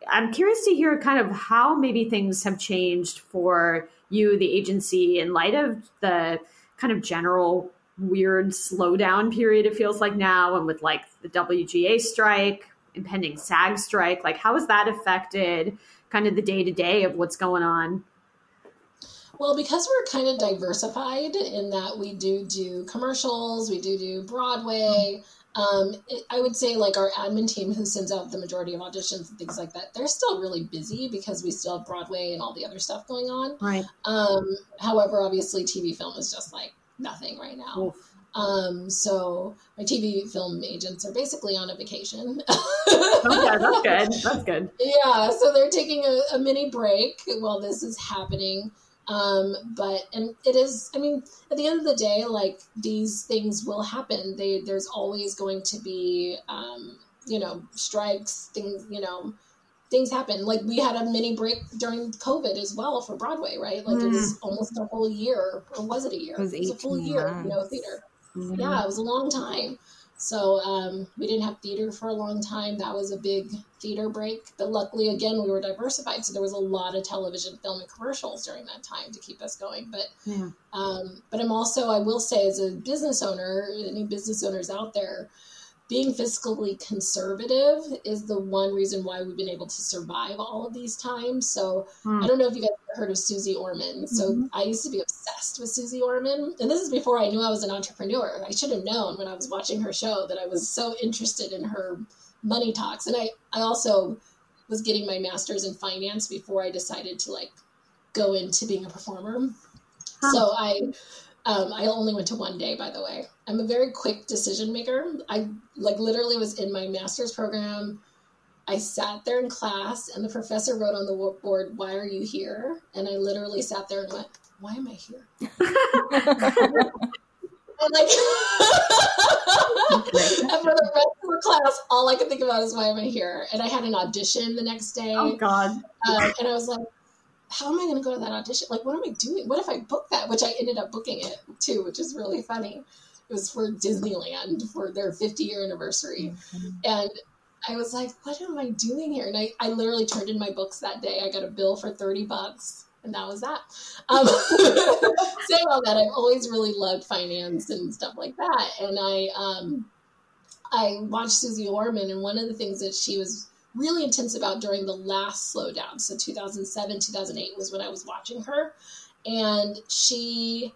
I'm curious to hear kind of how maybe things have changed for you, the agency, in light of the kind of general weird slowdown period it feels like now, and with like the WGA strike, impending SAG strike. Like, how has that affected kind of the day to day of what's going on? Well, because we're kind of diversified in that we do do commercials, we do do Broadway. Mm-hmm um, it, I would say like our admin team who sends out the majority of auditions and things like that, they're still really busy because we still have Broadway and all the other stuff going on. Right. Um, however, obviously TV film is just like nothing right now. Oof. Um, so my TV film agents are basically on a vacation. okay, that's good. That's good. Yeah, so they're taking a, a mini break while this is happening. Um, but and it is. I mean, at the end of the day, like these things will happen. They there's always going to be, um, you know, strikes. Things, you know things happen. Like we had a mini break during COVID as well for Broadway, right? Like mm. it was mm. almost a whole year, or was it a year? It was, it was a full year, months. you know, theater. Mm-hmm. Yeah, it was a long time. So um, we didn't have theater for a long time. That was a big theater break. But luckily, again, we were diversified, so there was a lot of television, film, and commercials during that time to keep us going. But yeah. um, but I'm also, I will say, as a business owner, any business owners out there, being fiscally conservative is the one reason why we've been able to survive all of these times. So mm. I don't know if you guys have heard of Suze Orman. So mm-hmm. I used to be obsessed with Suze Orman. And this is before I knew I was an entrepreneur. I should have known when I was watching her show that I was so interested in her money talks. And I, I also was getting my master's in finance before I decided to like go into being a performer. Huh. So I um, I only went to one day, by the way. I'm a very quick decision maker. I like literally was in my master's program. I sat there in class, and the professor wrote on the board, "Why are you here?" And I literally sat there and went, "Why am I here?" and like, and for the rest of the class, all I could think about is, "Why am I here?" And I had an audition the next day. Oh God! Uh, and I was like, how am I going to go to that audition? Like, what am I doing? What if I book that? Which I ended up booking it too, which is really funny. It was for Disneyland for their 50 year anniversary. Mm-hmm. And I was like, what am I doing here? And I, I literally turned in my books that day. I got a bill for 30 bucks. And that was that. Um, saying all that, I've always really loved finance and stuff like that. And I, um, I watched Suze Orman, and one of the things that she was really intense about during the last slowdown. So 2007, 2008 was when I was watching her. And she,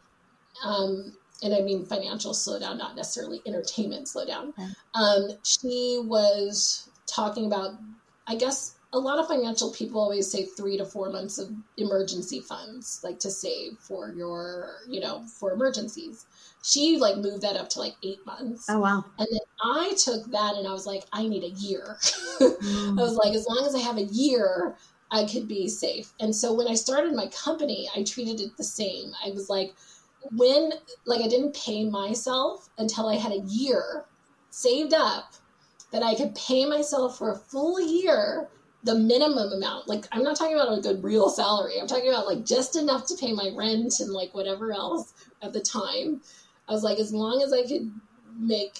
um, and I mean financial slowdown, not necessarily entertainment slowdown. Okay. Um, she was talking about, I guess, a lot of financial people always say three to four months of emergency funds, like to save for your, you know, for emergencies she like moved that up to like eight months. Oh wow! And then I took that and I was like, I need a year. mm. I was like, as long as I have a year, I could be safe. And so when I started my company, I treated it the same. I was like, when like I didn't pay myself until I had a year saved up that I could pay myself for a full year the minimum amount. Like I'm not talking about a good real salary. I'm talking about like just enough to pay my rent and like whatever else at the time. I was like, as long as I could make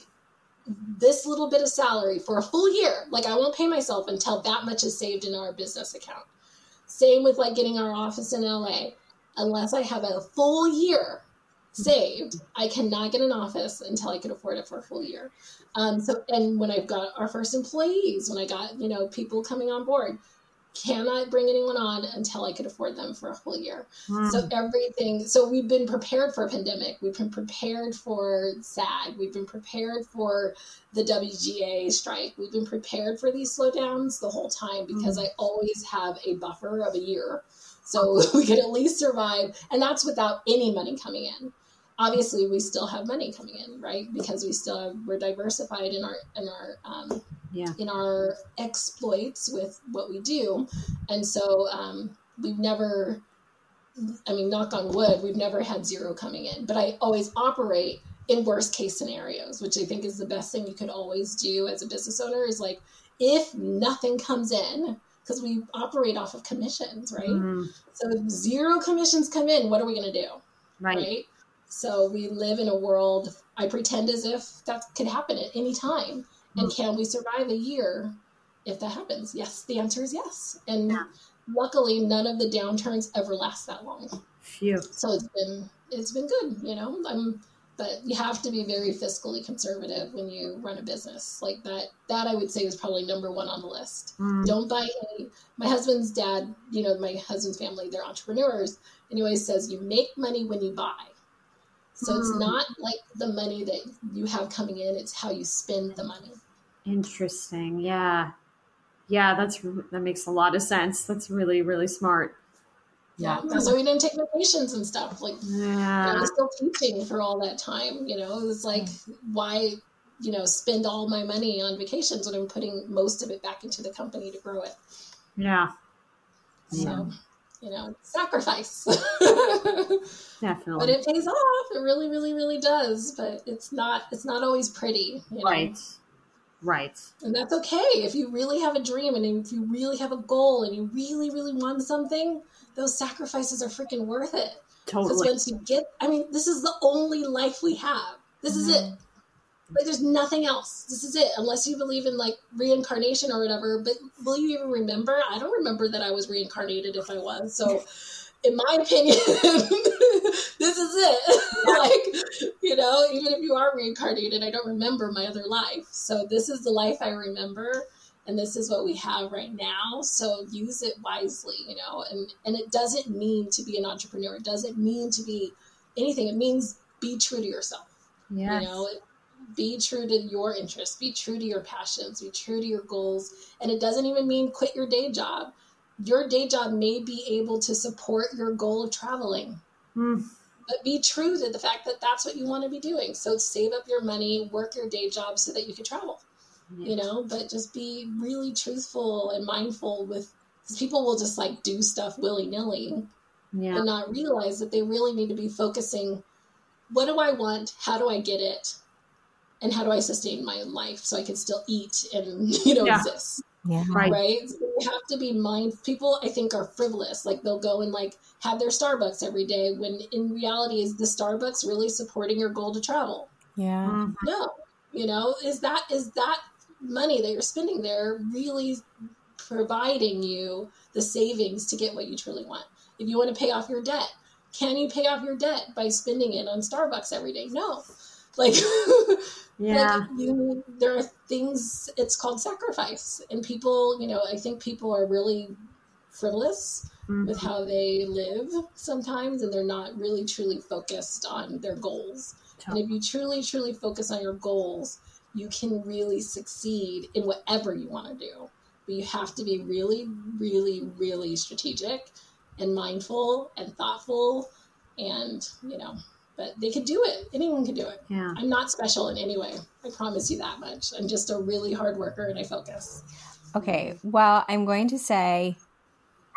this little bit of salary for a full year, like I won't pay myself until that much is saved in our business account. Same with like getting our office in LA. Unless I have a full year saved, I cannot get an office until I can afford it for a full year. Um, so, and when I've got our first employees, when I got you know people coming on board, cannot bring anyone on until I could afford them for a whole year. Mm. So everything, so we've been prepared for a pandemic. We've been prepared for SAG. We've been prepared for the WGA strike. We've been prepared for these slowdowns the whole time because mm. I always have a buffer of a year. So we could at least survive. And that's without any money coming in obviously we still have money coming in right because we still have, we're diversified in our in our um, yeah. in our exploits with what we do and so um, we've never i mean knock on wood we've never had zero coming in but i always operate in worst case scenarios which i think is the best thing you could always do as a business owner is like if nothing comes in because we operate off of commissions right mm-hmm. so if zero commissions come in what are we going to do right. right so we live in a world, I pretend as if that could happen at any time. And mm. can we survive a year if that happens? Yes, the answer is yes. And yeah. luckily, none of the downturns ever last that long. Phew. So it's been it's been good, you know. I'm but you have to be very fiscally conservative when you run a business like that that i would say is probably number one on the list mm. don't buy any my husband's dad you know my husband's family they're entrepreneurs and he always says you make money when you buy so mm. it's hmm. not like the money that you have coming in, it's how you spend the money. Interesting. Yeah. Yeah, that's that makes a lot of sense. That's really really smart. Yeah. That's why we didn't take vacations and stuff. Like, yeah. I was still teaching for all that time. You know, it was like, why, you know, spend all my money on vacations when I'm putting most of it back into the company to grow it? Yeah. So, yeah. You know, sacrifice. Definitely. But it pays off. It really, really, really does. But it's not, it's not always pretty. You know? Right. Right. And that's okay. If you really have a dream and if you really have a goal and you really, really want something, those sacrifices are freaking worth it. Totally. Because once you get, I mean, this is the only life we have. This mm-hmm. is it. Like, there's nothing else. This is it. Unless you believe in like reincarnation or whatever. But will you even remember? I don't remember that I was reincarnated if I was. So, in my opinion, this is it. like, you know, even if you are reincarnated, I don't remember my other life. So, this is the life I remember and this is what we have right now so use it wisely you know and and it doesn't mean to be an entrepreneur it doesn't mean to be anything it means be true to yourself yes. you know be true to your interests be true to your passions be true to your goals. And it doesn't even mean quit your day job. Your day job may be able to support your goal of traveling. Mm. but be true to the fact that that's what you want to be doing. So save up your money work your day job so that you can travel you know? But just be really truthful and mindful with because people will just like do stuff willy-nilly yeah. and not realize that they really need to be focusing what do i want? How do i get it and how do i sustain my life so i can still eat and you know yeah. exist yeah right, right? So you have to be mind people i think are frivolous like they'll go and like have their starbucks every day when in reality is the starbucks really supporting your goal to travel yeah mm-hmm. no you know is that is that money that you're spending there really providing you the savings to get what you truly want. If you want to pay off your debt, can you pay off your debt by spending it on Starbucks every day? No. Like, yeah, like you, there are things. It's called sacrifice, and people, you know, I think people are really frivolous mm-hmm. with how they live sometimes, and they're not really truly focused on their goals. And if you truly, truly focus on your goals, you can really succeed in whatever you want to do. But you have to be really, really, really strategic and mindful and thoughtful and, you know, but they could do it. Anyone can do it. Yeah. I'm not special in any way. I promise you that much. I'm just a really hard worker and I focus. Okay. Well, I'm going to say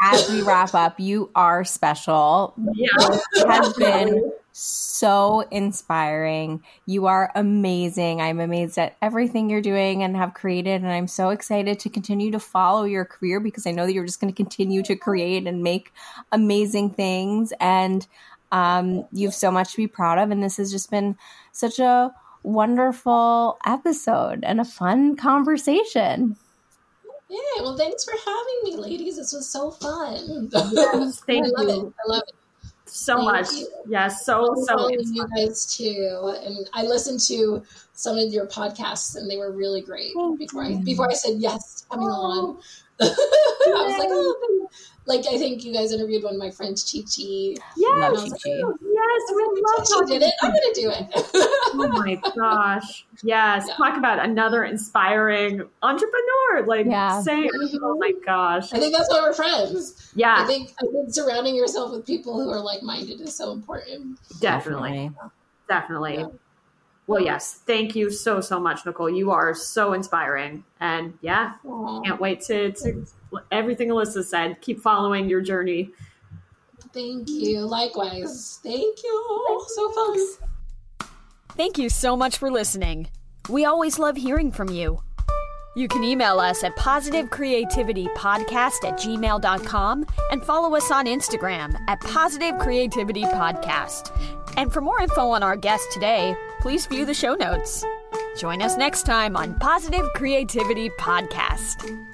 as we wrap up, you are special. Yeah. It has been so inspiring. You are amazing. I'm amazed at everything you're doing and have created. And I'm so excited to continue to follow your career because I know that you're just going to continue to create and make amazing things. And um, you have so much to be proud of. And this has just been such a wonderful episode and a fun conversation. Yeah, well, thanks for having me, ladies. This was so fun. Yes, thank I love you. It. I love it so Thank much. You. Yeah, so I'm so. You guys too, and I listened to some of your podcasts, and they were really great. Thank before you. I before I said yes coming oh. on, I was like, oh, like I think you guys interviewed one of my friends, Chi Chi. Yes, like, yes, we love Chi did it. I'm gonna do it. oh my gosh, yes! Yeah. Talk about another inspiring entrepreneur. Like, yeah. say, oh mm-hmm. my gosh. I think that's why we're friends. Yeah, I think I think surrounding yourself with people who are like minded is so important. Definitely, definitely. Yeah. Well, yes. Thank you so, so much, Nicole. You are so inspiring. And yeah, Aww. can't wait to, to everything Alyssa said. Keep following your journey. Thank you. Likewise. Thank you. So fun. Thank you so much for listening. We always love hearing from you. You can email us at positivecreativitypodcast at gmail.com and follow us on Instagram at Positive Creativity Podcast. And for more info on our guest today, please view the show notes. Join us next time on Positive Creativity Podcast.